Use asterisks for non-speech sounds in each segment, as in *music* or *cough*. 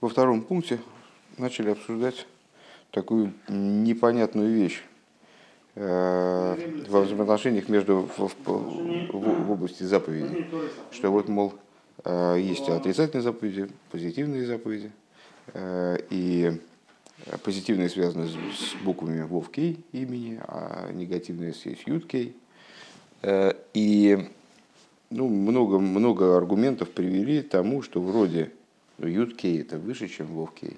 во втором пункте начали обсуждать такую непонятную вещь э, во взаимоотношениях между в, в, в, области заповедей, что вот, мол, э, есть отрицательные заповеди, позитивные заповеди, э, и позитивные связаны с, с буквами Вов Кей имени, а негативные с Ют Кей. И ну, много, много аргументов привели тому, что вроде ну, Юткей это выше, чем Вовкей.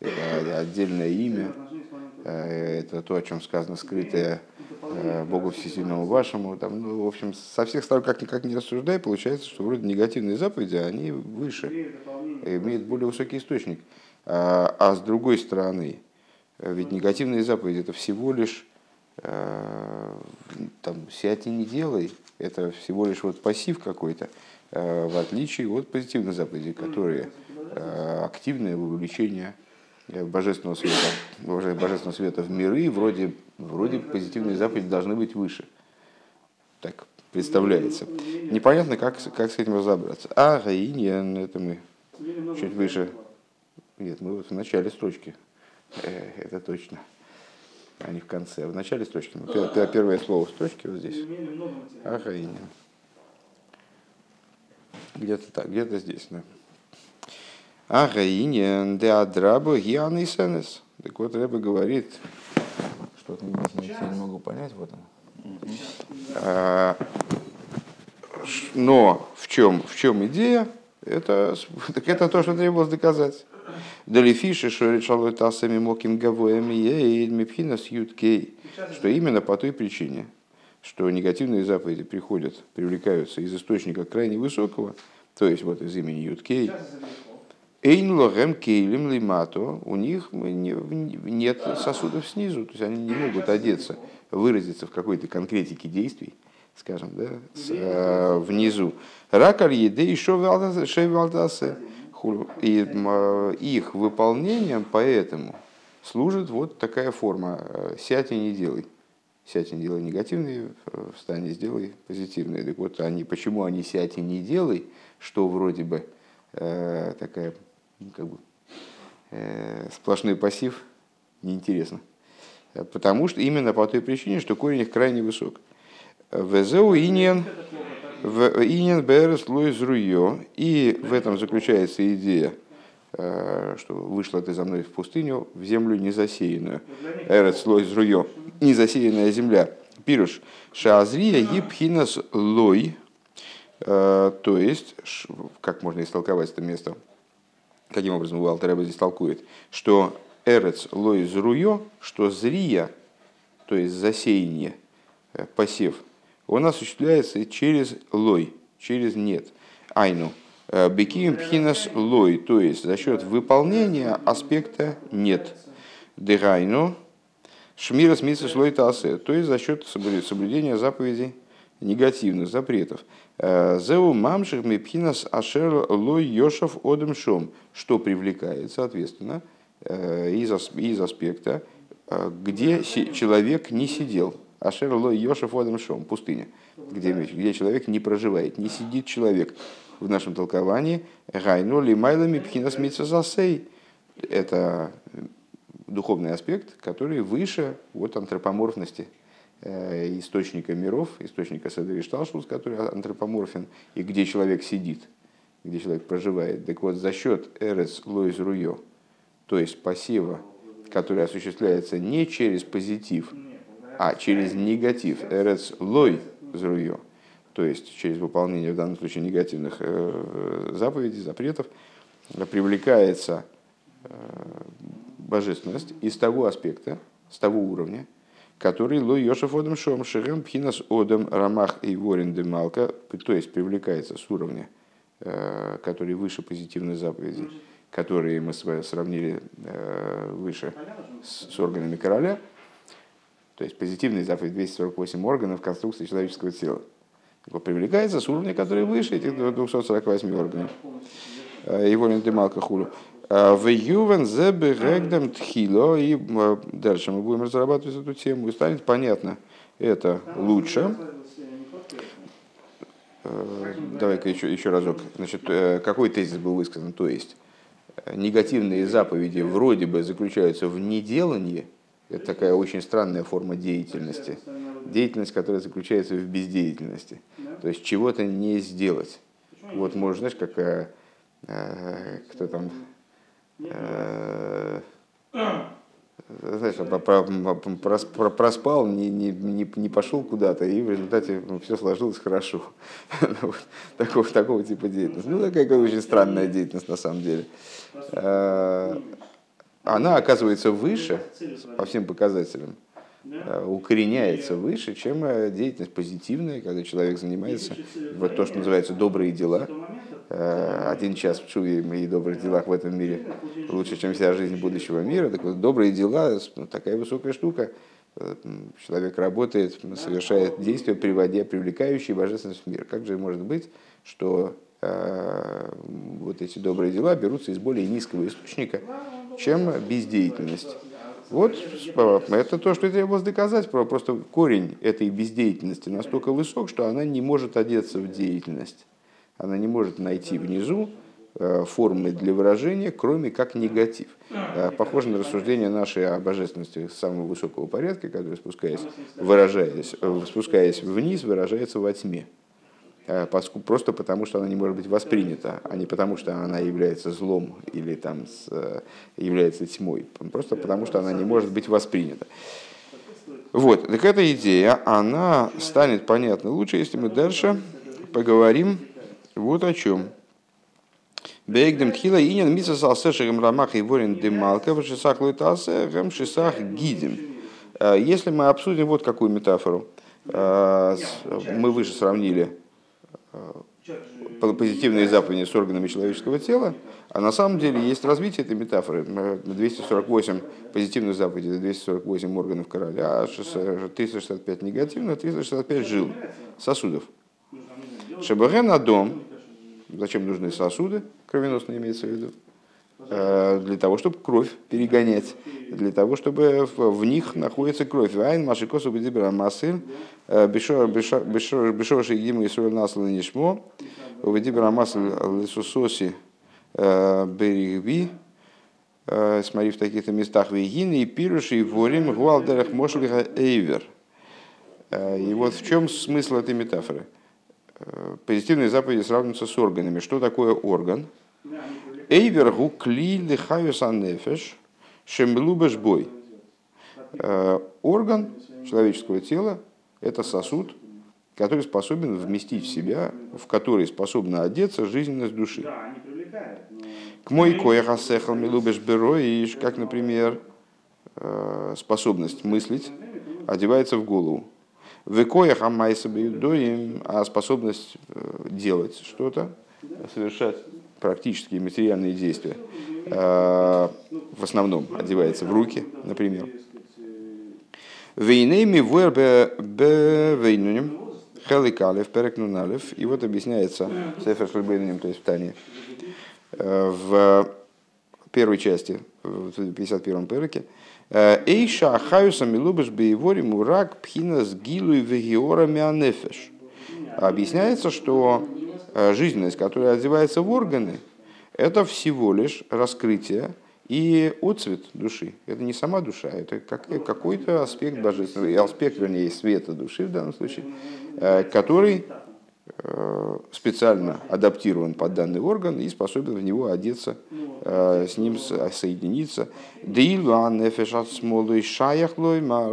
Это отдельное имя. Э, это то, о чем сказано, скрытое э, Богу Всесильному вашему. Там, ну, в общем, со всех сторон, как никак не рассуждай, получается, что вроде негативные заповеди, они выше, имеют более высокий источник. А, а с другой стороны, ведь негативные заповеди это всего лишь э, там, сядь и не делай, это всего лишь вот пассив какой-то, в отличие от позитивных заповедей, которые активное вовлечение э, божественного света, божественного света в миры, вроде, вроде позитивные заповеди должны быть выше. Так представляется. Непонятно, как, как с этим разобраться. А, Гаиньян, это мы чуть выше. Нет, мы вот в начале строчки. Э, это точно. А не в конце, а в начале строчки. Первое слово строчки вот здесь. А. Где-то так, где-то здесь, да. А гаинен де адрабу гианисенес. Так вот, Рэбе говорит, что-то не могу понять, вот он. А, но в чем, в чем идея? Это, *laughs* так это то, что требовалось доказать. Далифиши, что решало тасами моким гавоями и мипхинас юткей. Что именно по той причине, что негативные заповеди приходят, привлекаются из источника крайне высокого, то есть вот из имени Юткей, Эйн логем кейлем лимато, у них нет сосудов снизу, то есть они не могут одеться, выразиться в какой-то конкретике действий, скажем, да, с, э, внизу. Ракаль еды еще шевалдасе. И их выполнением поэтому служит вот такая форма э, «сядь и не делай». Сядь и не делай негативные, э, встань и сделай позитивные. Так вот, они, почему они «сядь и не делай», что вроде бы э, такая ну, как бы, э, сплошной пассив неинтересно. Потому что именно по той причине, что корень их крайне высок. Везеу иньян, иньян берес луис руйо. И в этом заключается идея, э, что вышла ты за мной в пустыню, в землю незасеянную. Эрец луис руйо. Незасеянная земля. Пируш. Шаазрия епхинас лой. Э, то есть, как можно истолковать это место? Каким образом Уалтер здесь толкует, что эрец лоиз руё, что зрия, то есть засеяние, э, посев, он осуществляется через лой, через нет. Айну. Бекием пхинас лой, то есть за счет выполнения аспекта нет. Дегайну. Шмира смиса слой тасе, то есть за счет соблюдения заповедей негативных запретов. Э, Зеу мамших мипхинас ашер лой йошев одем шом, что привлекает, соответственно, э, из, из аспекта, э, где человек не сидел. Ашер лой йошев одем шом, пустыня, где, где человек не проживает, не сидит человек. В нашем толковании гайну лимайла мипхинас митсазасей. Это духовный аспект, который выше вот антропоморфности источника миров, источника Седри Шталшус, который антропоморфен, и где человек сидит, где человек проживает. Так вот, за счет Эрес Лоис Руйо, то есть пассива, который осуществляется не через позитив, а через негатив, Эрес Лой Зруйо, то есть через выполнение в данном случае негативных э, заповедей, запретов, привлекается э, божественность из того аспекта, с того уровня, который ло Йошев Одам Шом Шерем Пхинас Одам Рамах и Ворин Демалка, то есть привлекается с уровня, э, который выше позитивной заповеди, которые мы сравнили э, выше с органами короля, то есть позитивные заповеди 248 органов конструкции человеческого тела. Привлекается с уровня, который выше этих 248 органов. Э, и Ворин Демалка Хулу. В Ювен зебе регдем тхило. И а, дальше мы будем разрабатывать эту тему. И станет понятно, это лучше. А, давай-ка еще, еще разок. Значит, э, какой тезис был высказан? То есть, негативные заповеди вроде бы заключаются в неделании, это такая очень странная форма деятельности. Деятельность, которая заключается в бездеятельности. То есть чего-то не сделать. Вот можно, знаешь, как э, э, кто там э, знаешь, проспал, не, не, не, не пошел куда-то, и в результате ну, все сложилось хорошо. *laughs* такого, такого типа деятельности. Ну, такая очень странная деятельность на самом деле. Э, она оказывается выше по всем показателям, э, укореняется выше, чем э, деятельность позитивная, когда человек занимается вот то, что называется добрые дела. Один час в чуве и добрых делах в этом мире лучше, чем вся жизнь будущего мира. Так вот, добрые дела ну, такая высокая штука. Человек работает, совершает действия, приводя, привлекающие божественность в мир. Как же может быть, что Э, вот эти добрые дела берутся из более низкого источника, чем бездеятельность. Вот это то, что требовалось доказать. Просто корень этой бездеятельности настолько высок, что она не может одеться в деятельность. Она не может найти внизу э, формы для выражения, кроме как негатив. Э, похоже на рассуждение нашей о божественности самого высокого порядка, который, спускаясь, выражаясь, спускаясь вниз, выражается во тьме. Э, просто потому, что она не может быть воспринята, а не потому, что она является злом или там, э, является тьмой. Просто потому, что она не может быть воспринята. Вот, так эта идея, она станет понятна лучше, если мы дальше поговорим вот о чем. Бегдем тхила инин миса салсешерем рамах и ворин демалка в шесах луитасерем шесах гидим. Э, если мы обсудим вот какую метафору, мы выше сравнили позитивные заповеди с органами человеческого тела, а на самом деле есть развитие этой метафоры. 248 позитивных заповедей, это 248 органов короля, а 365 негативных, 365 жил, сосудов. Шебаген дом, зачем нужны сосуды, кровеносные имеется в виду, Э, для того, чтобы кровь перегонять, для того, чтобы в них находится кровь. Вайн, Машикосу, Бедибра, Масыль, э, Бешорши, Гима, Исуэль, Насла, Нишмо, Бедибра, Масыль, Лесусоси, э, Берегви, смотри в таких-то местах Вегины и Пируши, и Ворим, Гуалдерах, Мошлиха, Эйвер. И вот в чем смысл этой метафоры? Позитивные заповеди сравниваются с органами. Что такое орган? Эйвергу кли лихаюс анефеш шемлубеш бой. Э, орган человеческого тела – это сосуд, который способен вместить в себя, в который способна одеться жизненность души. К мой кояхасехал милубеш бероиш, как, например, э, способность мыслить одевается в голову. В коях амайсабиюдоим, а способность э, делать что-то, совершать практические материальные действия, э, в основном одевается в руки, например. Вейнейми вербе вейнуним хеликалев перекнуналев. И вот объясняется Сефер Шлебейнуним, то есть в Тане, э, в первой части, в 51-м переке, Эйша ахаюса милубеш бейвори мурак пхинас гилу и вегиора мианефеш. Объясняется, что Э, жизненность, которая одевается в органы, это всего лишь раскрытие и отцвет души. Это не сама душа, это какой-то аспект божественного, аспект, вернее, света души в данном случае, э, который специально адаптирован под данный орган и способен в него одеться, э, с ним соединиться.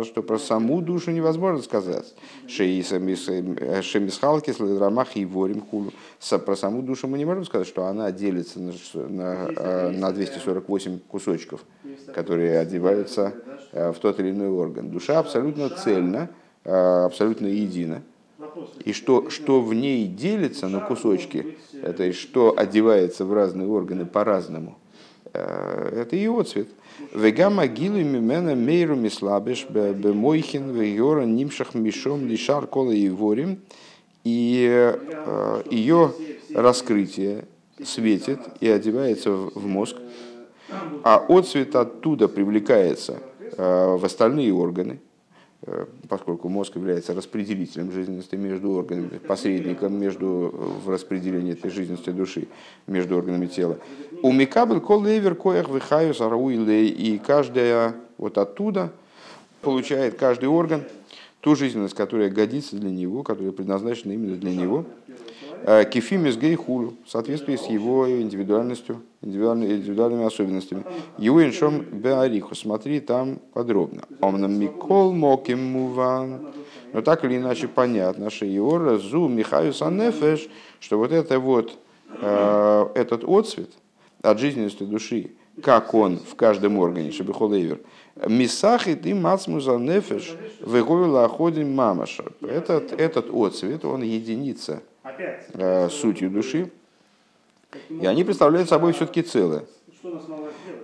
Что про саму душу невозможно сказать. Шемисхалки, Следрамах и Ворим Хулу. Про саму душу мы не можем сказать, что она делится на, на 248 э, кусочков, которые одеваются в тот или иной орган. Душа абсолютно цельна, абсолютно едина и что, что в ней делится на кусочки, это и что одевается в разные органы по-разному, э, это его цвет. Вегама гилу мимена мейру мислабеш бемойхин вегора нимшах мишом лишар кола и ворим. И э, ее раскрытие светит и одевается в мозг, а отцвет оттуда привлекается э, в остальные органы – поскольку мозг является распределителем жизненности между органами, посредником между, в распределении этой жизненности души между органами тела. У Микабель кол лейвер коях выхаю и каждая вот оттуда получает каждый орган ту жизненность, которая годится для него, которая предназначена именно для него. Э, Кефимис гейхулю, в соответствии с его индивидуальностью, индивидуальными, особенностями. Его иншом беариху, смотри там подробно. Омнам микол моким муван. Но так или иначе понятно, что его разу Михаю Санефеш, что вот это вот, э, этот отцвет от жизненности души, как он в каждом органе, Шабихолейвер, Мисахит и мацмуза нефеш выгоила ходим мамаша. Этот, этот отцвет, он единица э, сутью души, и они представляют собой все-таки целое.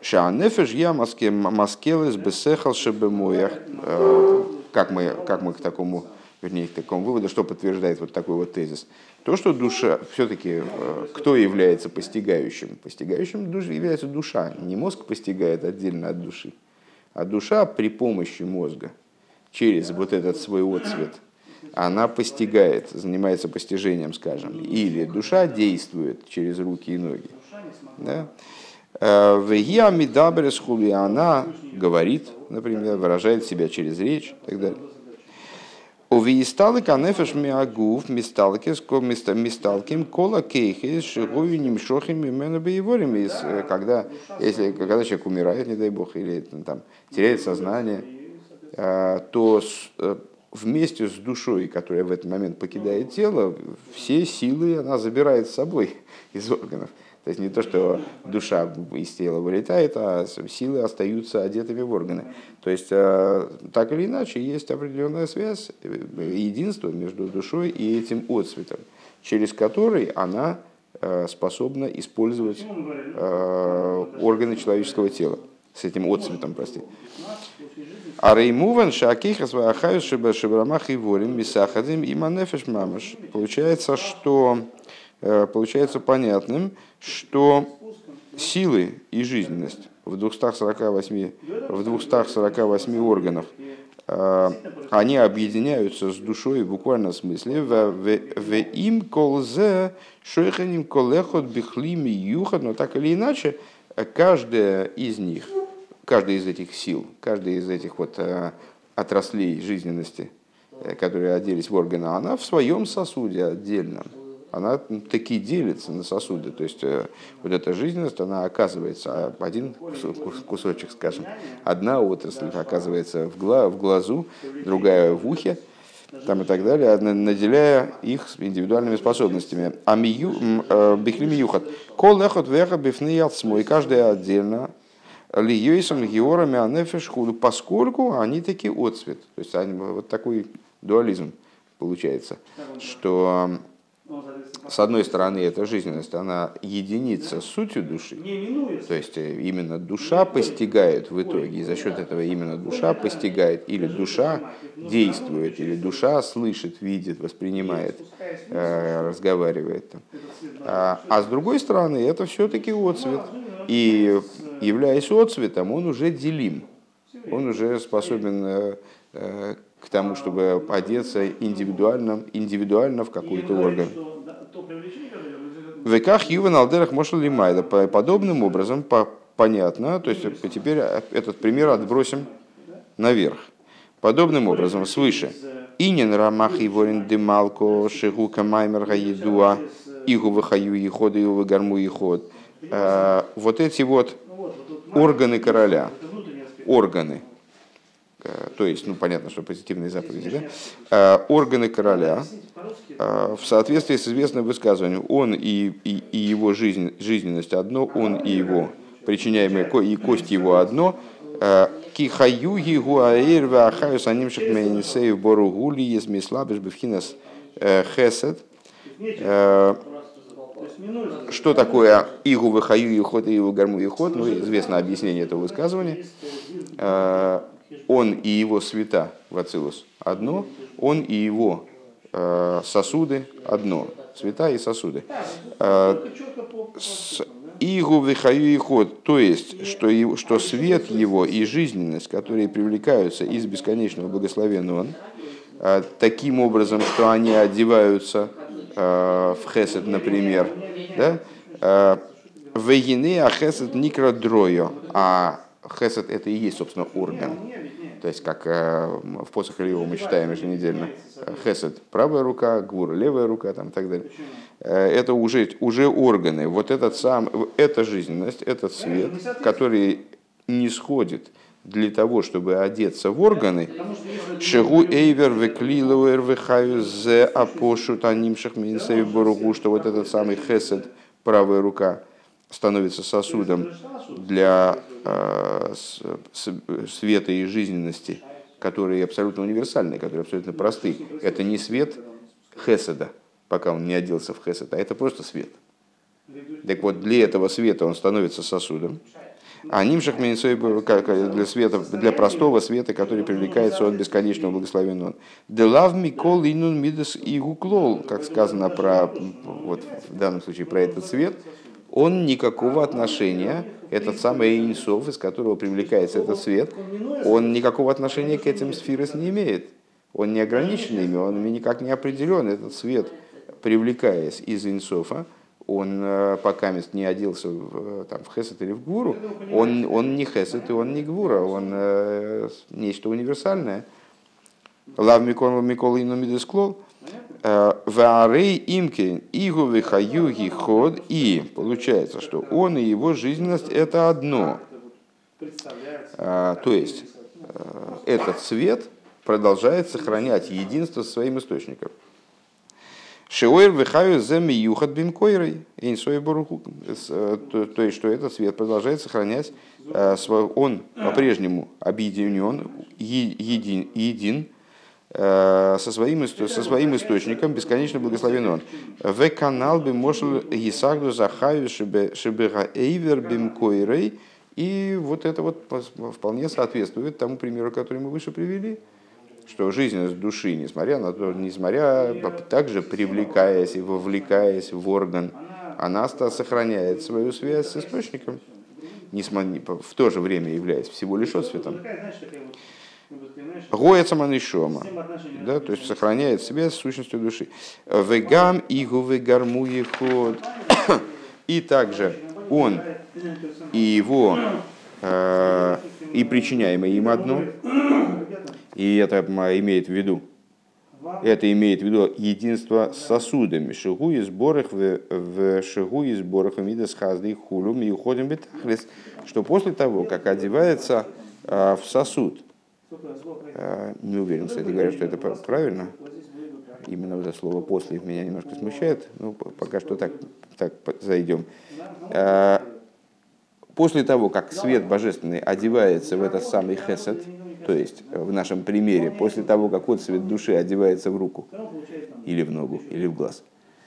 Шанефеш я маскелес бесехал шебемоях. Э, как мы, как мы к такому, вернее, к такому выводу, что подтверждает вот такой вот тезис? То, что душа, все-таки, э, кто является постигающим? Постигающим является душа. Не мозг постигает отдельно от души а душа при помощи мозга, через вот этот свой отцвет, она постигает, занимается постижением, скажем. Или душа действует через руки и ноги. Да? Э, в Мидабрес хули она говорит, например, выражает себя через речь и так далее. Увиисталы канефеш миагув мисталкис мисталким кола кейхис шигую немшохим именно боеворим. Когда, если, когда человек умирает, не дай бог, или там, теряет сознание, э, то э, вместе с душой, которая в этот момент покидает тело, все силы она забирает с собой *laughs* из органов. То есть не то, что душа из тела вылетает, а силы остаются одетыми в органы. То есть э, так или иначе есть определенная связь, э, единство между душой и этим отцветом, через который она э, способна использовать органы человеческого тела с этим отцветом, прости. А реймуван шаких асвахаю шибрамах и ворим мисахадим и манефеш мамаш. Получается, что получается понятным, что силы и жизненность в 248, в 248 органах, э, они объединяются с душой в буквальном смысле. В им колзе шойханим колехот бихлими юхат, но так или иначе, каждая из них, каждая из этих сил, каждая из этих вот э, отраслей жизненности, э, которые оделись в органы, она в своем сосуде отдельном она таки делится на сосуды. То есть э, вот эта жизненность, она оказывается один кусочек, скажем, одна отрасль оказывается в, гла, в глазу, другая в ухе, там и так далее, наделяя их индивидуальными способностями. А мию, э, бихли миюхат. Кол лехот веха бифны мой, каждая отдельно, льюисом георами анефеш худу, поскольку они такие отцвет. То есть они, вот такой дуализм получается, что с одной стороны, эта жизненность, она единица с сутью души. То есть э, именно душа постигает в итоге, и за счет этого именно душа постигает, или душа действует, или душа слышит, видит, воспринимает, э, разговаривает. А, а с другой стороны, это все-таки отцвет. И являясь отцветом, он уже делим. Он уже способен э, к тому, чтобы одеться индивидуально, индивидуально в какой-то орган. В веках Ювен Алдерах Мошел Лимайда. Подобным образом, по, понятно, то есть теперь этот пример отбросим наверх. Подобным образом, свыше. Инин Рамах и Ворин Демалко Шигука Маймер Гаедуа Игу Вахаю Ехода Игу Гарму Еход. Э, вот эти вот органы короля, органы, Э, то есть, ну, понятно, что позитивные заповеди, да? Э, органы короля, э, в соответствии с известным высказыванием, он и, и, и его жизнь, жизненность одно, он и его причиняемые и кость его одно, кихаю его аэр вахаю саним шахмейнисей бору гули есть мислабиш бифхинас хесед. Что такое игу выхаю и ход и его гарму и ход? Ну, известно объяснение этого высказывания. он и его света в Ацилус одно, он и его э, сосуды одно, цвета и сосуды. Э, Игу вихаю и ход, то есть, что, его, что свет его и жизненность, которые привлекаются из бесконечного благословенного, а, таким образом, что они одеваются а, в хесед, например, да? А, Вегины а хесед никра дрою, а хесед это и есть, собственно, орган. То есть, как в посох Ильева мы читаем еженедельно, хесед правая рука, гвура левая рука там, и так далее. Это уже, уже органы. Вот этот сам, эта жизненность, этот свет, который не сходит для того, чтобы одеться в органы, шигу эйвер веклилуэр вехаю зе апошут анимших минсей боругу, что вот этот самый хесед, правая рука, становится сосудом для э, света и жизненности, которые абсолютно универсальны, которые абсолютно просты. Это не свет хеседа, пока он не оделся в хесед, а это просто свет. Так вот, для этого света он становится сосудом, а нимшах для света, для простого света, который привлекается от бесконечного благословенного. Делав микол инун мидас и гуклол, как сказано про, вот в данном случае про этот свет, он никакого отношения, этот самый инсов, из которого привлекается этот свет, он никакого отношения к этим сферам не имеет. Он не ограничен ими, он никак не определен, этот свет, привлекаясь из инсофа, он э, пока мест не оделся в, там, в хесед или в гуру, он, он не хесед и он не гвура, он э, нечто универсальное. Лав микол микол ину мидесклол. Э, Ваарей имки игу вихаю ход. И получается, что он и его жизненность это одно. Э, то есть этот свет продолжает сохранять единство со своим источником. Шиойр вихаю земи юхат бимкойрой, инсой баруху. Э, то есть, что этот свет продолжает сохранять, э, он по-прежнему объединен, един, един э, со своим, со своим источником, бесконечно благословен он. В канал бы мошел Исагду Захаю Шибега Эйвер Бимкойрой. И вот это вот вполне соответствует тому примеру, который мы выше привели что жизненность души, несмотря на то, несмотря также привлекаясь и вовлекаясь в орган, она сохраняет свою связь с источником, в то же время являясь всего лишь отцветом. Гоя саманишома, да, то есть сохраняет связь с сущностью души. Вегам игу вегарму ход. И также он и его э, и причиняемое им одно, и это имеет в виду, это имеет в виду единство с сосудами. Шигу и сборах в шигу и сборах мидас хазды хулум и уходим бетахлис, что после того, как одевается а, в сосуд, а, не уверен, кстати говоря, что это правильно, именно за слово «после» меня немножко смущает, ну, пока что так, так зайдем. А, после того, как свет божественный одевается в этот самый хесед, то есть в нашем примере, после того, как отцвет души одевается в руку или в ногу, или в глаз,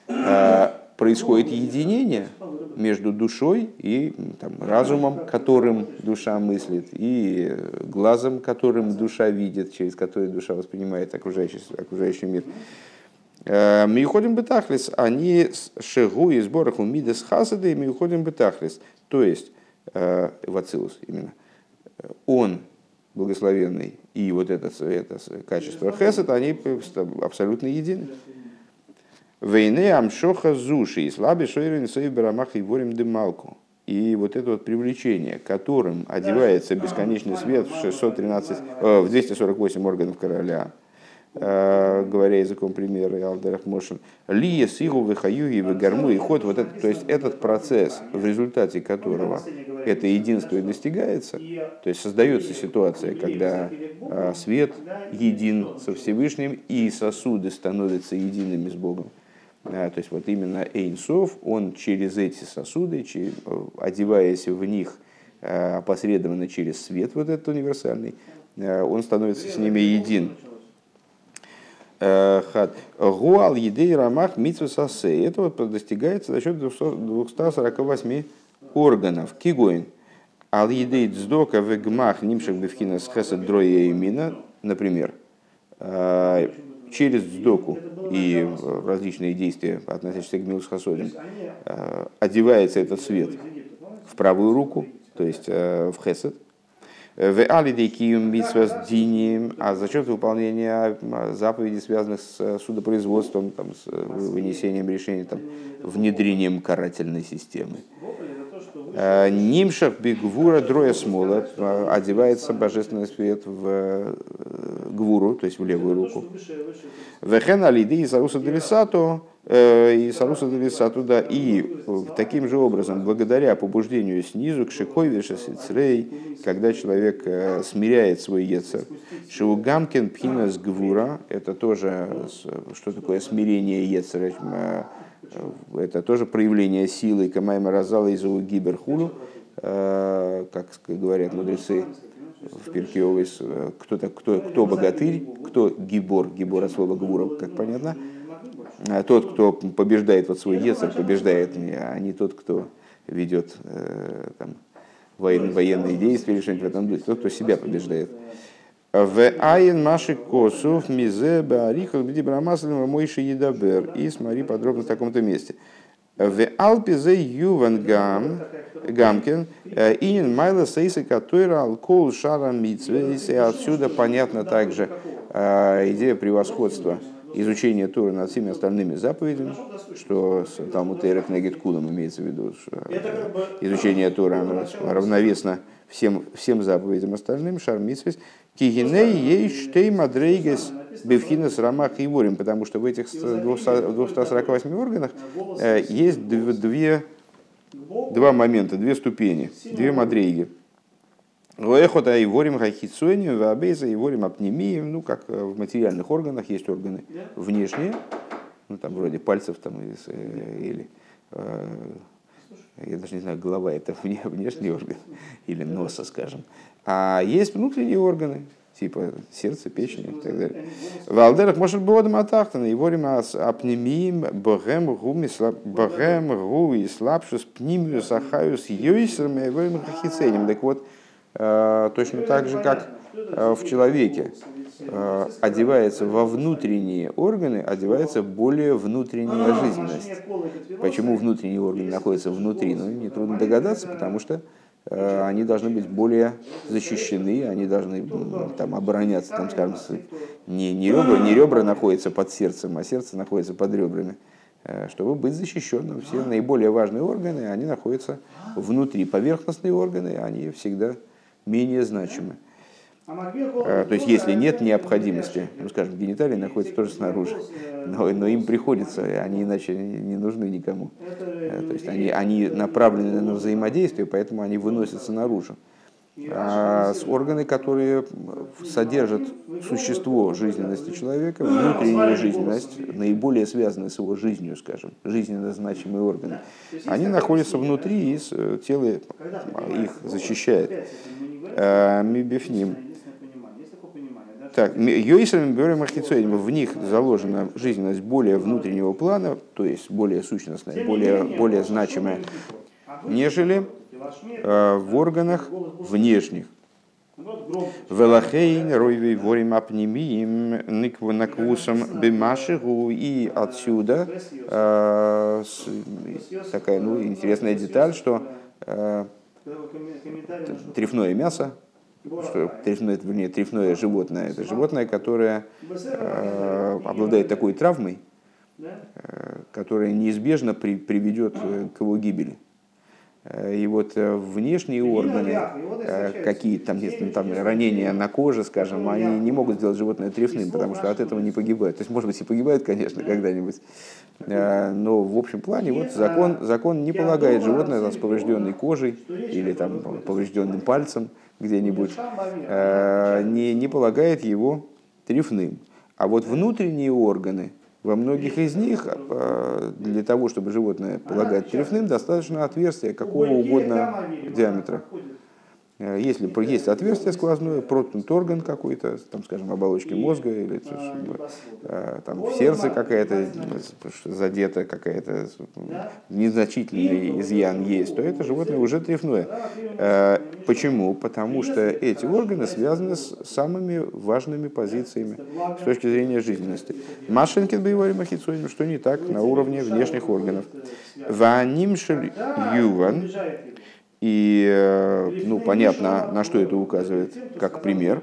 а, происходит единение между душой и там, разумом, которым душа мыслит, и глазом, которым душа видит, через который душа воспринимает окружающий, окружающий мир. А, мы уходим бетахлис, они шегу и сборах у мидес хасады, мы уходим бетахлис. То есть, а, вацилус именно, он благословенный и вот это, это качество хесед, они абсолютно едины. Вейне амшоха зуши и слабый шойрин барамах и ворим дымалку. И вот это вот привлечение, которым одевается бесконечный свет в, 613, э, в 248 органов короля, говоря языком примера Алдерах Мошен, Лия, Сигу, Вихаюги, Вигарму и ход, вот это, то есть этот процесс, в результате которого это единство и достигается, то есть создается ситуация, когда а, свет един со Всевышним и сосуды становятся едиными с Богом. А, то есть вот именно Эйнсов, он через эти сосуды, одеваясь в них а, опосредованно через свет вот этот универсальный, он становится с ними един. Гуал едей рамах митсусасе. Это вот достигается за счет 248 органов. Кигоин. Ал едей дздока вегмах нимших бифхина с хесед дроя и мина, например, э, через дздоку и различные действия, относящиеся к милус э, одевается этот свет в правую руку, то есть в хесед. В алидейкиум митсвас диним, а за счет выполнения заповедей, связанных с судопроизводством, там, с вынесением решений, там, внедрением карательной системы. Нимшах бигвура дроя смола одевается божественный свет в гвуру, то есть в левую руку. Вехен алиды и саруса делисату и саруса делисату, да, и таким же образом, благодаря побуждению снизу к шикой вешесицрей, когда человек смиряет свой ецер, шиугамкин пхинас гвура, это тоже, что такое смирение ецера, это тоже проявление силы Камайма Разала из Гиберхулу, э, как говорят мудрецы в Перкеовис, э, кто, кто, кто богатырь, кто гибор, гибор от слова гвура, как понятно, а тот, кто побеждает вот свой ецер, побеждает, а не тот, кто ведет э, там, военные действия или что-нибудь в этом духе, тот, кто себя побеждает. В айн маши косов мизе баарихах бди брамаслим мойши едабер. И смотри подробно в таком-то месте. В алпизе юван гам гамкин э, инин майла сейсы катуира алкол шара митсве. И отсюда понятно также э, идея превосходства изучения Торы над всеми остальными заповедями, что Талмуд Эрек Негит Кулам имеется в виду, что изучение Торы равновесно всем, всем заповедям остальным, шармитсвес, Кигиней ей штей мадрейгес бевхинес рамах и ворим, потому что в этих 248 органах э, есть две, два момента, две ступени, две мадрейги. Лоэхота и ворим хахицуэнию, вабейза и ворим апнемием, ну, как в материальных органах есть органы внешние, ну, там вроде пальцев там, э, или э, я даже не знаю, голова *laughs* это внешний орган *laughs* или носа, скажем. А есть внутренние органы, типа сердце, печень и так далее. Валдерах может быть атахтана, его ремас апнемиим богем гуми богем гуи слабшус пнимиус ахаюс йойсером и его хахиценем. Так вот, э, точно так же, как э, в человеке одевается во внутренние органы, одевается более внутренняя жизненность. Почему внутренние органы находятся внутри? Ну, нетрудно догадаться, потому что Э, они должны быть более защищены, они должны там, обороняться, там, скажем, не, не, ребра, не ребра находятся под сердцем, а сердце находится под ребрами. Э, чтобы быть защищенным, все наиболее важные органы, они находятся внутри. Поверхностные органы, они всегда менее значимы. Э, то есть, если нет необходимости, ну, скажем, гениталии находятся тоже снаружи, но, но им приходится, они иначе не нужны никому. Э, то есть, они, они направлены на взаимодействие, поэтому они выносятся наружу. А с органы, которые содержат существо жизненности человека, внутреннюю жизненность, наиболее связанные с его жизнью, скажем, жизненно значимые органы, они находятся внутри, и э, тело их защищает. Мибифним. Так, Йойсами берем архицоидим, в них заложена жизненность более внутреннего плана, то есть более сущностная, более, более значимая, нежели э, в органах внешних. Велахейн, ройвей ворим апнемиим, наквусом бемашигу. И отсюда э, такая ну, интересная деталь, что э, трефное мясо, что трефное, вернее, трефное животное, это животное, которое э, обладает такой травмой, э, которая неизбежно при, приведет э, к его гибели. Э, и вот э, внешние органы, какие там, если там ранения на коже, скажем, они не могут сделать животное трефным, потому что от этого не погибают. То есть, может быть, и погибают, конечно, когда-нибудь. Но в общем плане вот закон, закон не полагает животное с поврежденной кожей или там поврежденным пальцем где-нибудь, э, не, не полагает его трефным. А вот внутренние органы, во многих из них э, для того, чтобы животное полагать трефным, достаточно отверстия какого угодно диаметра. Э, если есть отверстие сквозное, проткнут орган какой-то, там, скажем, оболочки мозга или э, там, в сердце какая-то задета, какая-то незначительный изъян есть, то это животное уже трефное. Э, почему? Потому что эти органы связаны с самыми важными позициями с точки зрения жизненности. Машинкин боевой махицуем, что не так на уровне внешних органов. Ваним юван И, ну, понятно, на что это указывает, как пример.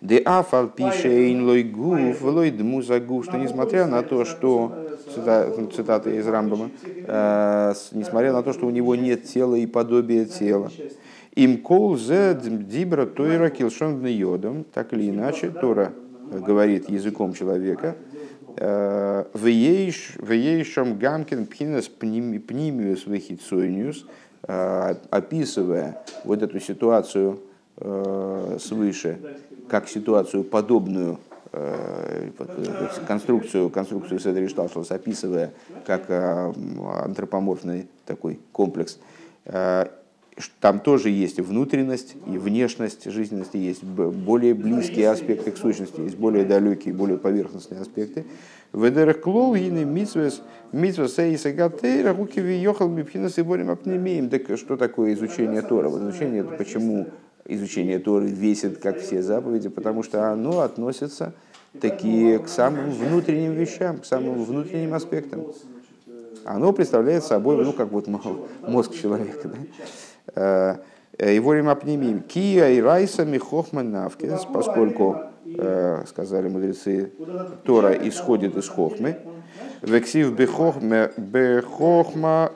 Де афал пишейн лой гуф, лой дмуза гуф, что несмотря на то, что, цитата из Рамбама, э, несмотря на то, что у него нет тела и подобия тела, им кол зе дибра тойра килшон йодом, так или иначе, Тора говорит языком человека, э, Веейшом гамкин пхинес пнимиус вехицойниус, э, описывая вот эту ситуацию свыше, как ситуацию подобную э, э, конструкцию, конструкцию Седри Шталшус, описывая как э, антропоморфный такой комплекс, там тоже есть внутренность и внешность жизненности, есть более близкие аспекты к сущности, есть более далекие, более поверхностные аспекты. Ведерах клол гины митсвес митсвес эйса гатейра руки виехал мипхинас и. Так что такое изучение Тора? Вот изучение почему изучение Торы весит, как все заповеди, потому что оно относится такие к самым внутренним вещам, к самым внутренним аспектам. Оно представляет собой, ну, как вот мозг человека. Да? Э, его ремапнимим. Кия и райса михохман навкес, поскольку, э, сказали мудрецы, Тора исходит из хохмы. Вексив бехохма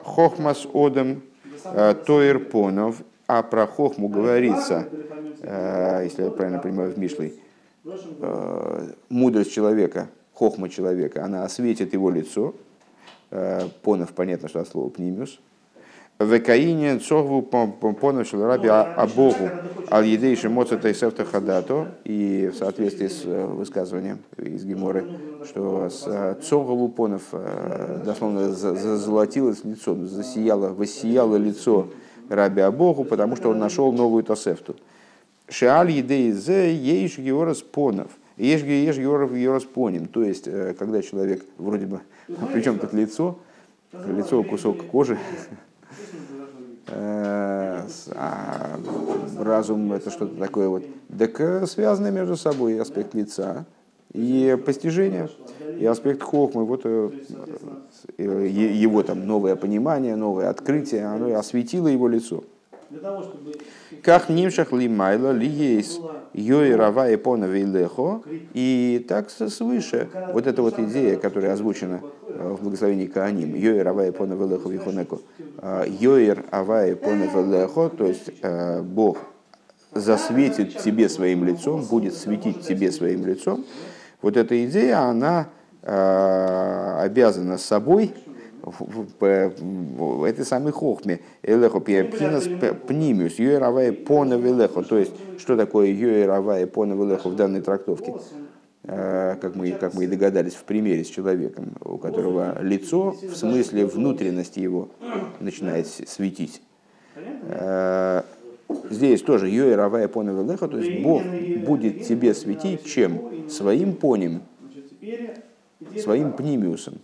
хохмас одам э, тоирпонов а про хохму говорится, если я правильно понимаю, в Мишлей, мудрость человека, хохма человека, она осветит его лицо. Понов, понятно, что от слова пнимиус. Векаине цогву понов шелраби а Богу ал едейши моцатай сефта хадато. И в соответствии с высказыванием из Геморы, что с цогову понов дословно зазолотилось лицо, засияло, воссияло лицо Раби Абогу, потому что он нашел новую Тосефту. Шеаль едей зе ейш георас понов. Ешь еш георов георас поним. То есть, э, когда человек вроде бы, причем тут лицо, лицо кусок кожи, э, а разум это что-то такое вот, так э, связано между собой аспект лица и постижение, и аспект хохмы, вот его там новое понимание, новое открытие, оно осветило его лицо. Как нимшах ли майла ли есть йой рава и пона лехо, и так свыше, вот эта вот идея, которая озвучена э, в благословении Кааним, йой рава и пона велехо вихонеку, э, йоир ава и пона велехо, то есть э, Бог засветит тебе своим лицом, будет светить тебе своим лицом, вот эта идея, она обязана собой в этой самой хохме. Элехо пиапхинас пнимиус, юэравая пона велехо. То есть, что такое юэравая пона велехо в данной трактовке? Э, как мы, как мы и догадались в примере с человеком, у которого лицо в смысле внутренности его начинает светить. Э, здесь тоже Йоэ Равая Велеха, то есть Бог будет тебе светить чем? Своим поним, своим пнимиусом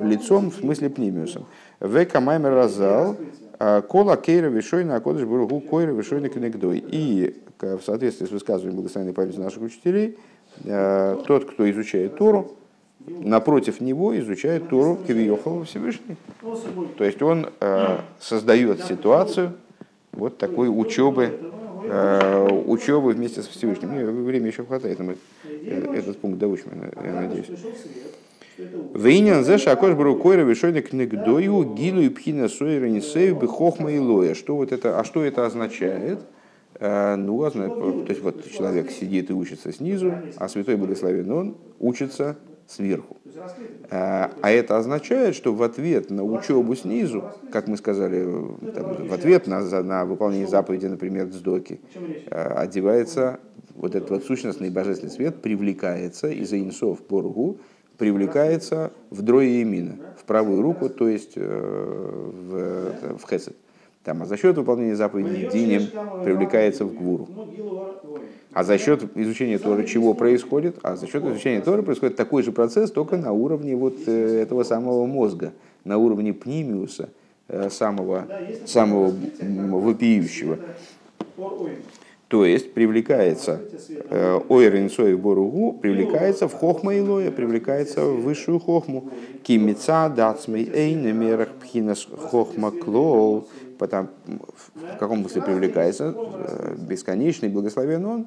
лицом, в смысле пнимиусом. Века маймер разал, а, кола кейра вишойна, кодыш бургу койра вишойна кнегдой. И в соответствии с высказыванием благословенной памяти наших учителей, а, тот, кто изучает Тору, напротив него изучает Тору Кивиохова Всевышний. То есть он а, создает ситуацию вот такой учебы, учебы вместе с Всевышним. Мне время еще хватает, мы э, этот пункт доучим, я надеюсь. Вейнян зе шакош бру койра вишойник негдою гилу и пхина сойра. Что вот это, а что это означает? Э, ну, то есть вот человек сидит и учится снизу, а святой благословен он учится сверху. Э, а это означает, что в ответ на учебу снизу, как мы сказали, там, в ответ на, на выполнение заповеди, например, сдоки, э, одевается вот этот вот сущностный божественный свет, привлекается из-за инсов поргу, привлекается в дрое имина, в правую руку, то есть э, в, в хесед. Там, а за счет выполнения заповедей Динем привлекается в гвуру. А за счет изучения Торы чего происходит? А за счет изучения Торы происходит такой же процесс, только на уровне вот э, этого самого мозга, на уровне пнимиуса, э, самого, самого вопиющего. То есть привлекается э, ойринцой боругу, привлекается в хохма и лоя, привлекается в высшую хохму. Кимица дацмей эйнемерах пхинас хохма клол, потому, в каком смысле привлекается, бесконечный, благословен он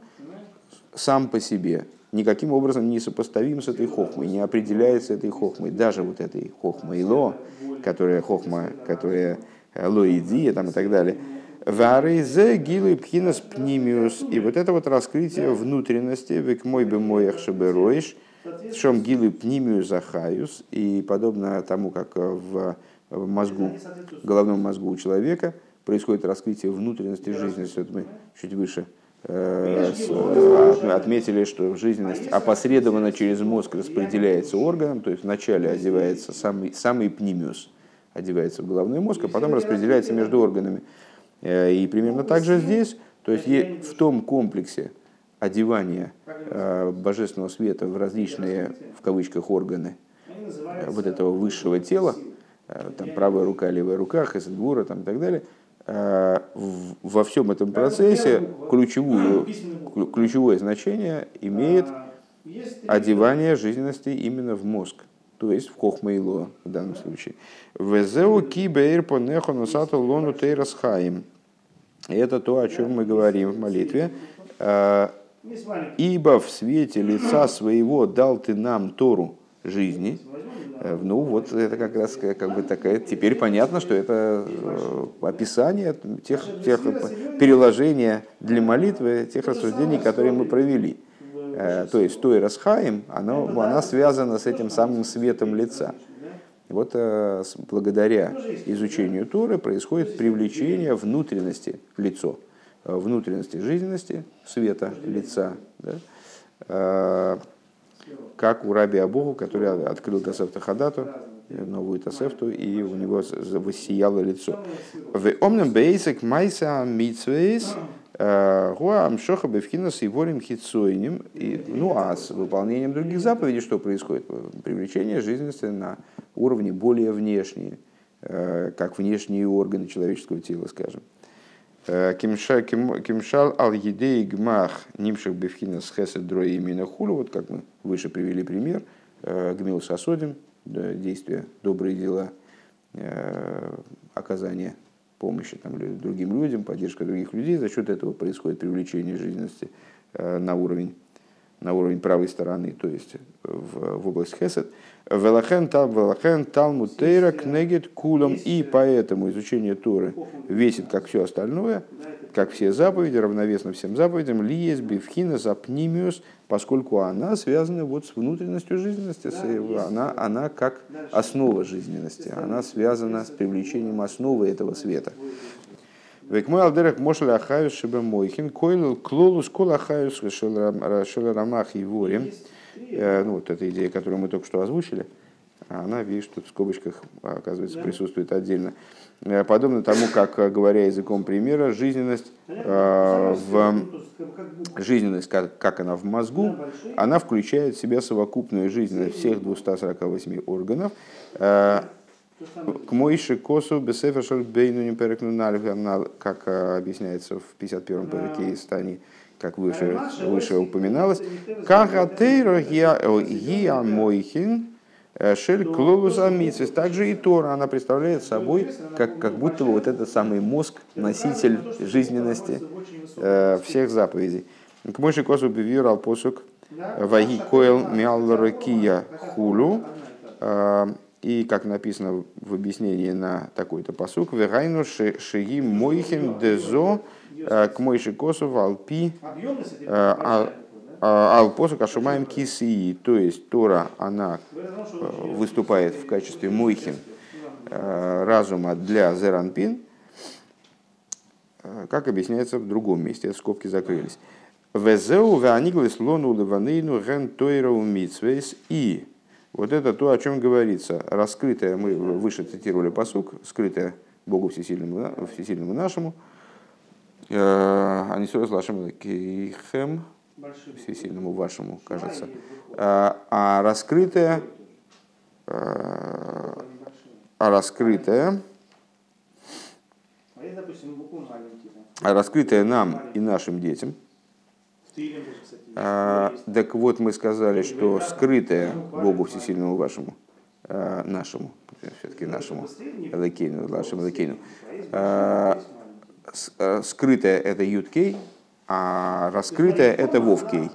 сам по себе, никаким образом не сопоставим с этой хохмой, не определяется этой хохмой, даже вот этой хохмой ло, которая хохма, которая лоидия там и так далее. Варейзе гилы пхинас пнимиус. И вот это вот раскрытие внутренности, век мой бы моях шебероиш, шом гилы пнимиус захаюс. И подобно тому, как в мозгу, головном мозгу у человека происходит раскрытие внутренности жизненности. Вот мы чуть выше э, отметили, что жизненность опосредованно через мозг распределяется органом, то есть вначале одевается самый, самый пнимиус, одевается в головной мозг, а потом распределяется между органами. Э, и примерно так же здесь, то есть в том комплексе одевания э, божественного света в различные, в кавычках, органы э, вот этого высшего тела, там правая рука, левая рука, хесадгура там, и так далее, во всем этом процессе ключевую, *clears throat* ключевое значение имеет одевание жизненности именно в мозг то есть в Хохмейло в данном случае. Везеу кибейр по нехону сату лону тейрасхаим. Это то, о чем мы говорим в молитве. «А, Ибо в свете лица своего дал ты нам Тору жизни. Э, ну вот это как раз как бы такая, теперь понятно, что это э, описание тех, тех переложения для молитвы, тех рассуждений, которые мы провели. Э, то есть той расхаем, она, она связана с этим самым светом лица. Вот э, благодаря изучению Торы происходит привлечение внутренности в лицо, э, внутренности жизненности, света лица. Да? Как у раби Абуху, который открыл Тасефта Хадату, новую Тасефту, и у него воссияло лицо. В омном бейсек майса митсвейс Гуам Шоха Бевхинас и Ворим Хитсойним. Ну а с выполнением других заповедей что происходит? Привлечение жизненности на уровне более внешние, э, как внешние органы человеческого тела, скажем. Э, кимшал ал едей гмах нимших бевхинас хесед дрои именно хулу, вот как мы выше привели пример, э, гмил сосодим, действия, добрые дела, оказание помощи там, другим людям, поддержка других людей. За счет этого происходит привлечение жизненности э, на уровень, на уровень правой стороны, то есть в, в область хесед. Велахен талмуд тейра кнегет кулом. И поэтому изучение Торы весит, как все остальное, как все заповеди, равновесно всем заповедям, лиес бифхина запнимиус, поскольку она связана вот с внутренностью жизненности, она, она как основа жизненности, она связана с привлечением основы этого света. Век мой алдерек мошел ахаюс шибе мойхин, койлил клолус кол ахаюс шел рамах и ворим. Э, ну, вот эта идея, которую мы только что озвучили, она, видишь, тут в скобочках, оказывается, присутствует отдельно. Э, подобно тому, как, э, говоря языком примера, жизненность, в, жизненность как, как она в мозгу, она включает в себя совокупную жизненность всех 248 органов, к Мойше Косу Бесефашер Бейну не как объясняется в 51-м парике из Тани, как выше, выше упоминалось. Кахатейро гиа мойхин э, шель клолуса митсвис. Также и Тора, она представляет собой как, как будто бы вот этот самый мозг, носитель жизненности э, всех заповедей. К мойши косу бивир посук ваги коэл миалракия хулу. Э, и как написано в объяснении на такой-то посук, вегайну шиги мойхин дезо Э, к Мойши Косов Алпи э, Алпосу Кашумаем Кисии. То есть Тора, она э, выступает в качестве Мойхин разума для Зеранпин, как объясняется в другом месте, скобки закрылись. Везеу веаниглес лону леванейну тойрау митсвейс и вот это то, о чем говорится, раскрытое, мы выше цитировали посук, скрытое Богу Всесильному, Всесильному нашему, они все вашему кейхем, всесильному вашему, кажется. А, а раскрытое, а, а раскрытое, а раскрытое нам и нашим детям. А, так вот, мы сказали, что скрытое Богу Всесильному вашему э, нашему, все-таки нашему Элекейну, нашему Элекейну. Э, э, скрытое это Юткей, а раскрытое это Вовкей.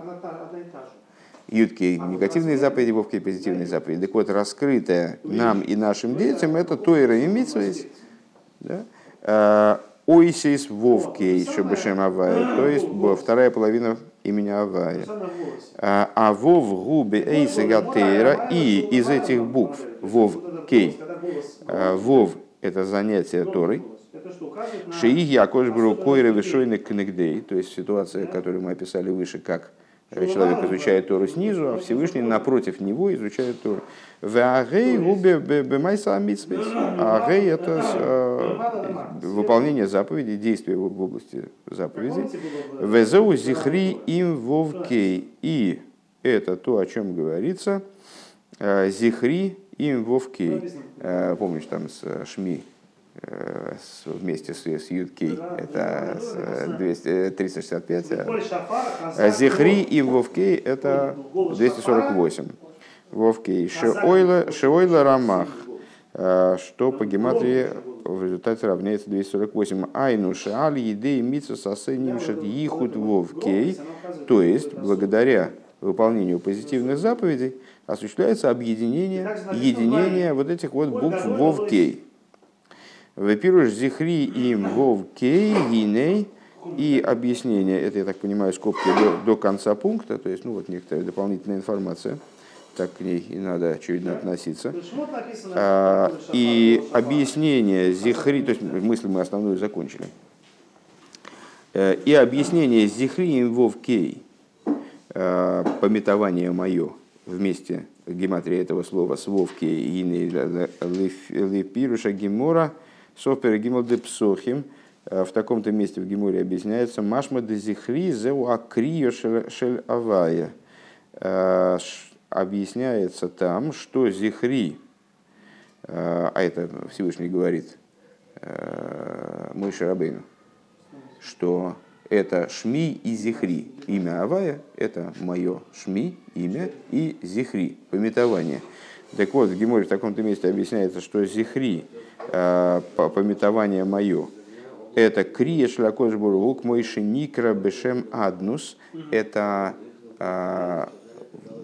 Юткей негативные заповеди, Вовкей позитивные заповеди. Так вот, раскрытое нам и нашим детям это Тойра и Митсвейс. Да? Ойсис Вовкей, Шабашем Авая, *clears throat* то есть вторая половина имени Авая. А Вов Губи Эйса Гатейра, и из этих букв Вов Кей, Вов это занятие Торой, Шиих Якош Бру Койра Вишойны Кнегдей, то есть ситуация, которую мы описали выше, как человек изучает Тору снизу, а Всевышний напротив него изучает Тору. Веагей губе бемайса амитсвейс. Агей это э, выполнение заповедей, действия в области заповедей. Везеу зихри им вовкей. И это то, о чем говорится. Э, зихри им вовкей. Э, помнишь, там с Шми вместе с, с Юткей, это 200, 365, а Зихри и Вовкей это 248. Вовкей. Шеойла, Шеойла Рамах, э, что по гематрии в результате равняется 248. Айну шааль едей митсу сасеним шат ихуд вовкей. То есть, благодаря выполнению позитивных заповедей осуществляется объединение, единение вот этих вот букв вовкей. Вепируш зихри им вовкей гиней. И объяснение, это, я так понимаю, скобки до, до конца пункта, то есть, ну, вот некоторая дополнительная информация – так к ней и надо, очевидно, относиться. А, и объяснение зихри, то есть мысль мы основную закончили. Э, и объяснение зихри вовкей, э, пометование мое вместе гематрия этого слова с вовки и лепируша гемора сопер гимл депсохим э, в таком-то месте в геморе объясняется машма де зихри зеу акрио шель авая объясняется там, что Зихри, э, а это Всевышний говорит э, мой Шарабейну, что это Шми и Зихри. Имя Авая – это мое Шми, имя, и Зихри, пометование. Так вот, в Геморе в таком-то месте объясняется, что Зихри, э, пометование мое, это Крия Шлакошбур Лук Мойши Никра Бешем Аднус, это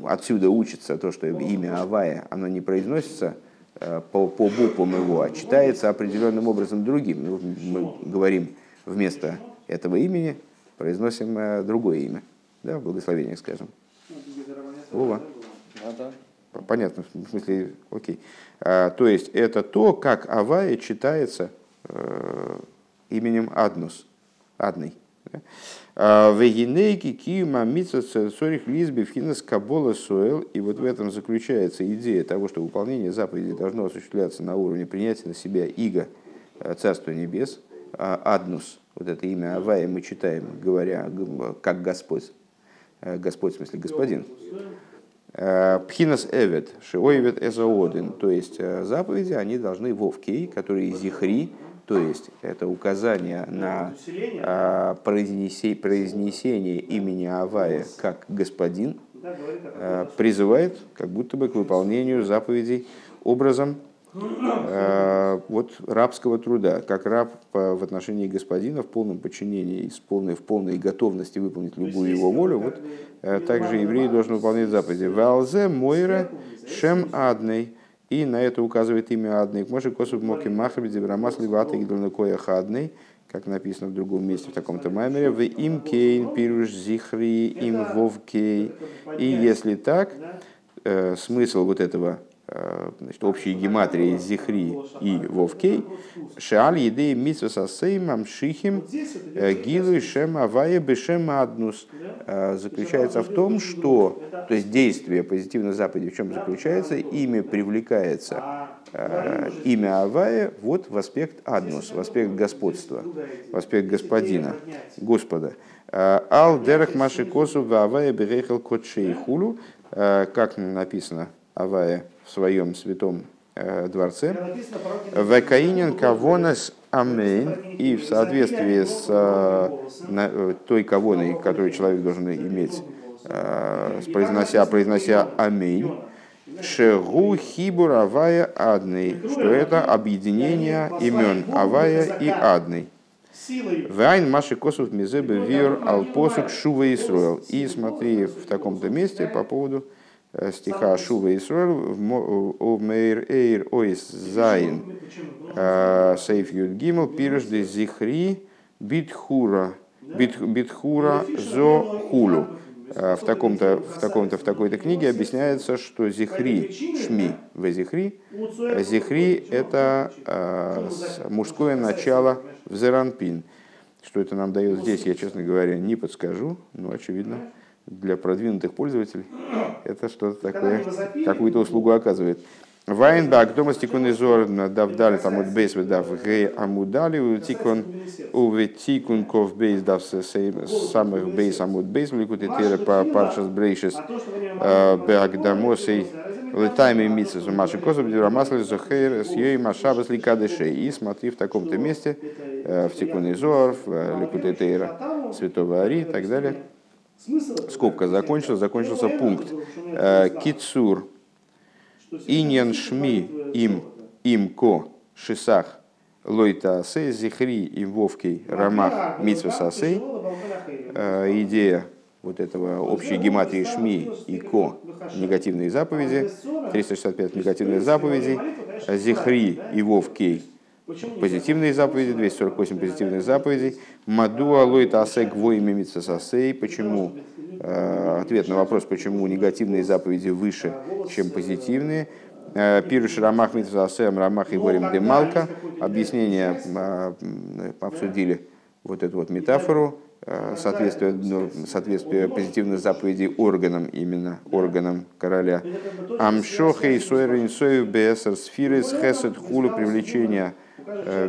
отсюда учится то, что имя Авая, оно не произносится э, по, по буквам его, а читается определенным образом другим. Ну, мы говорим вместо этого имени, произносим э, другое имя. Да, в благословениях, скажем. Вова. Понятно, в смысле, окей. А, то есть это то, как Авая читается э, именем Аднус, Адный. А, Вегинейки кима сорих лизби финас кабола суэл. И вот в этом заключается идея того, что выполнение заповедей должно осуществляться на уровне принятия на себя иго э, Царства Небес, а, Аднус, вот это имя Авая мы читаем, говоря как Господь, э, Господь в смысле Господин. Э, Пхинас Эвет, Шиоевет Эзаодин, то есть заповеди, они должны вовкей, которые зихри, то есть это указание на а, произнесение, имени Авая как господин, а, призывает как будто бы к выполнению заповедей образом а, вот, рабского труда, как раб в отношении господина в полном подчинении, с полной, в полной готовности выполнить любую его волю, вот также еврей должен выполнять заповеди. Валзе Мойра Шем Адный – и на это указывает имя Адный. Може косуб моки махаби дебрамас ливата гидланакоя хадный, как написано в другом месте в таком-то маймере, в им кейн пируш зихри им вовкей. И если так, э, смысл вот этого Э, значит, общие гематрии Зихри и Вовкей, Шааль еды митсва сасеймам шихим э, гилу шем авая бешем аднус. Э, заключается в том, что, то есть действие позитивной заповеди в чем заключается, имя привлекается, имя Авая вот в аспект аднус, в аспект господства, в аспект господина, Господа. Ал дерах маши косу в Авая берехал котшей хулу, как написано Авая в своем святом э, дворце. Векаинин кавонес амейн. И в соответствии с э, э, той кавоной, которую человек должен иметь, произнося, произнося אמן, שהוא חיבור הויה אדני, что это объединение имен הויה и אדני. ועיין מה שכתב מזה בביאור על פסוק שובה ישראל. И смотри в таком-то месте по поводу э, стиха שובה ישראל в מאורי אור אות זין э, Сейф Юд Гимл Пирожды Зихри Битхура Битхура Зо Хулу. Э, в таком-то, в таком-то, в такой-то книге объясняется, что зихри, шми в зихри, зихри это э, мужское начало в зеранпин. Что это нам дает здесь, я, честно говоря, не подскажу, но очевидно, для продвинутых пользователей *clears throat* это что-то такое, какую-то услугу оказывает. Вайнбак, дома стикон изор, дав дали там от бейс, дав гей амудали, тикон, у тикон ков бейс, дав самых бейс амуд бейс, ликут и тера по паршас брейшес, беак дамосей, летайми митсис, у маши козуб, дирамасли, зохейр, с ей машабас ликадышей. И смотри в таком-то месте, в тикон изор, в ликут и тера святого Ари и так далее. Скобка закончилась, закончился пункт. Кицур, Иньян шми им им ко шисах лойта асе зихри им вовкей рамах митсвас асе. Идея вот этого общей гематрии шми и ко негативные заповеди, 365 негативных заповедей, зихри и вовкей позитивные заповеди, 248 позитивных заповедей. Маду алойта асе гвоими митсасасей. Почему? Ответ на вопрос, почему негативные заповеди выше, чем позитивные. Пируш Рамах Митсасем Рамах и Горим Демалка. Объяснение обсудили вот эту вот метафору соответствие, ну, соответствие позитивных заповедей органам, именно органам короля. Амшохей Сойрин Сою Бесер Сфирис Хесед Хулу привлечение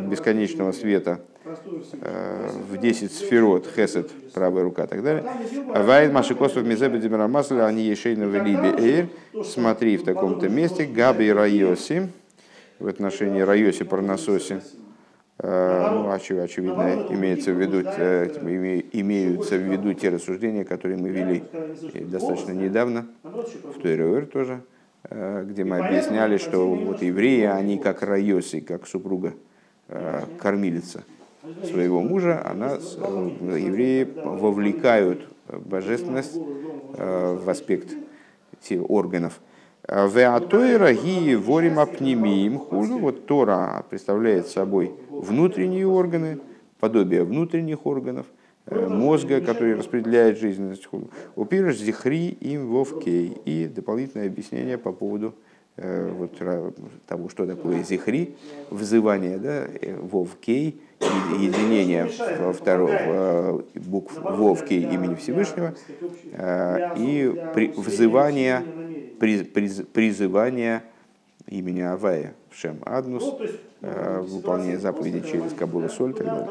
бесконечного света в 10 сферот, хесед, правая рука и так далее. Вайн Маши Косов Мизеба Димера Масля, они ешейна в Либе Эйр. Смотри в таком-то месте. Габи Райоси, в отношении Райоси Парнасоси. Ну, очевидно, имеется в виду, имеются в виду те рассуждения, которые мы вели достаточно недавно, в Туэруэр тоже, где мы объясняли, что вот евреи, они как Райоси, как супруга кормилица своего мужа, она, э, евреи вовлекают божественность э, в аспект органов. Веатойра ги ворим апнемиим хулю. Вот Тора представляет собой внутренние органы, подобие внутренних органов, э, мозга, который распределяет жизненность хулю. Упирыш зихри им вовкей. И дополнительное объяснение по поводу вот, того, что такое зихри, взывание да, вовкей, единение второго букв Вовки имени Всевышнего э, и при, взывание, при, приз, призывание имени Авая в Шем Аднус, ну, э, выполнение заповеди через Кабула Соль. Так далее.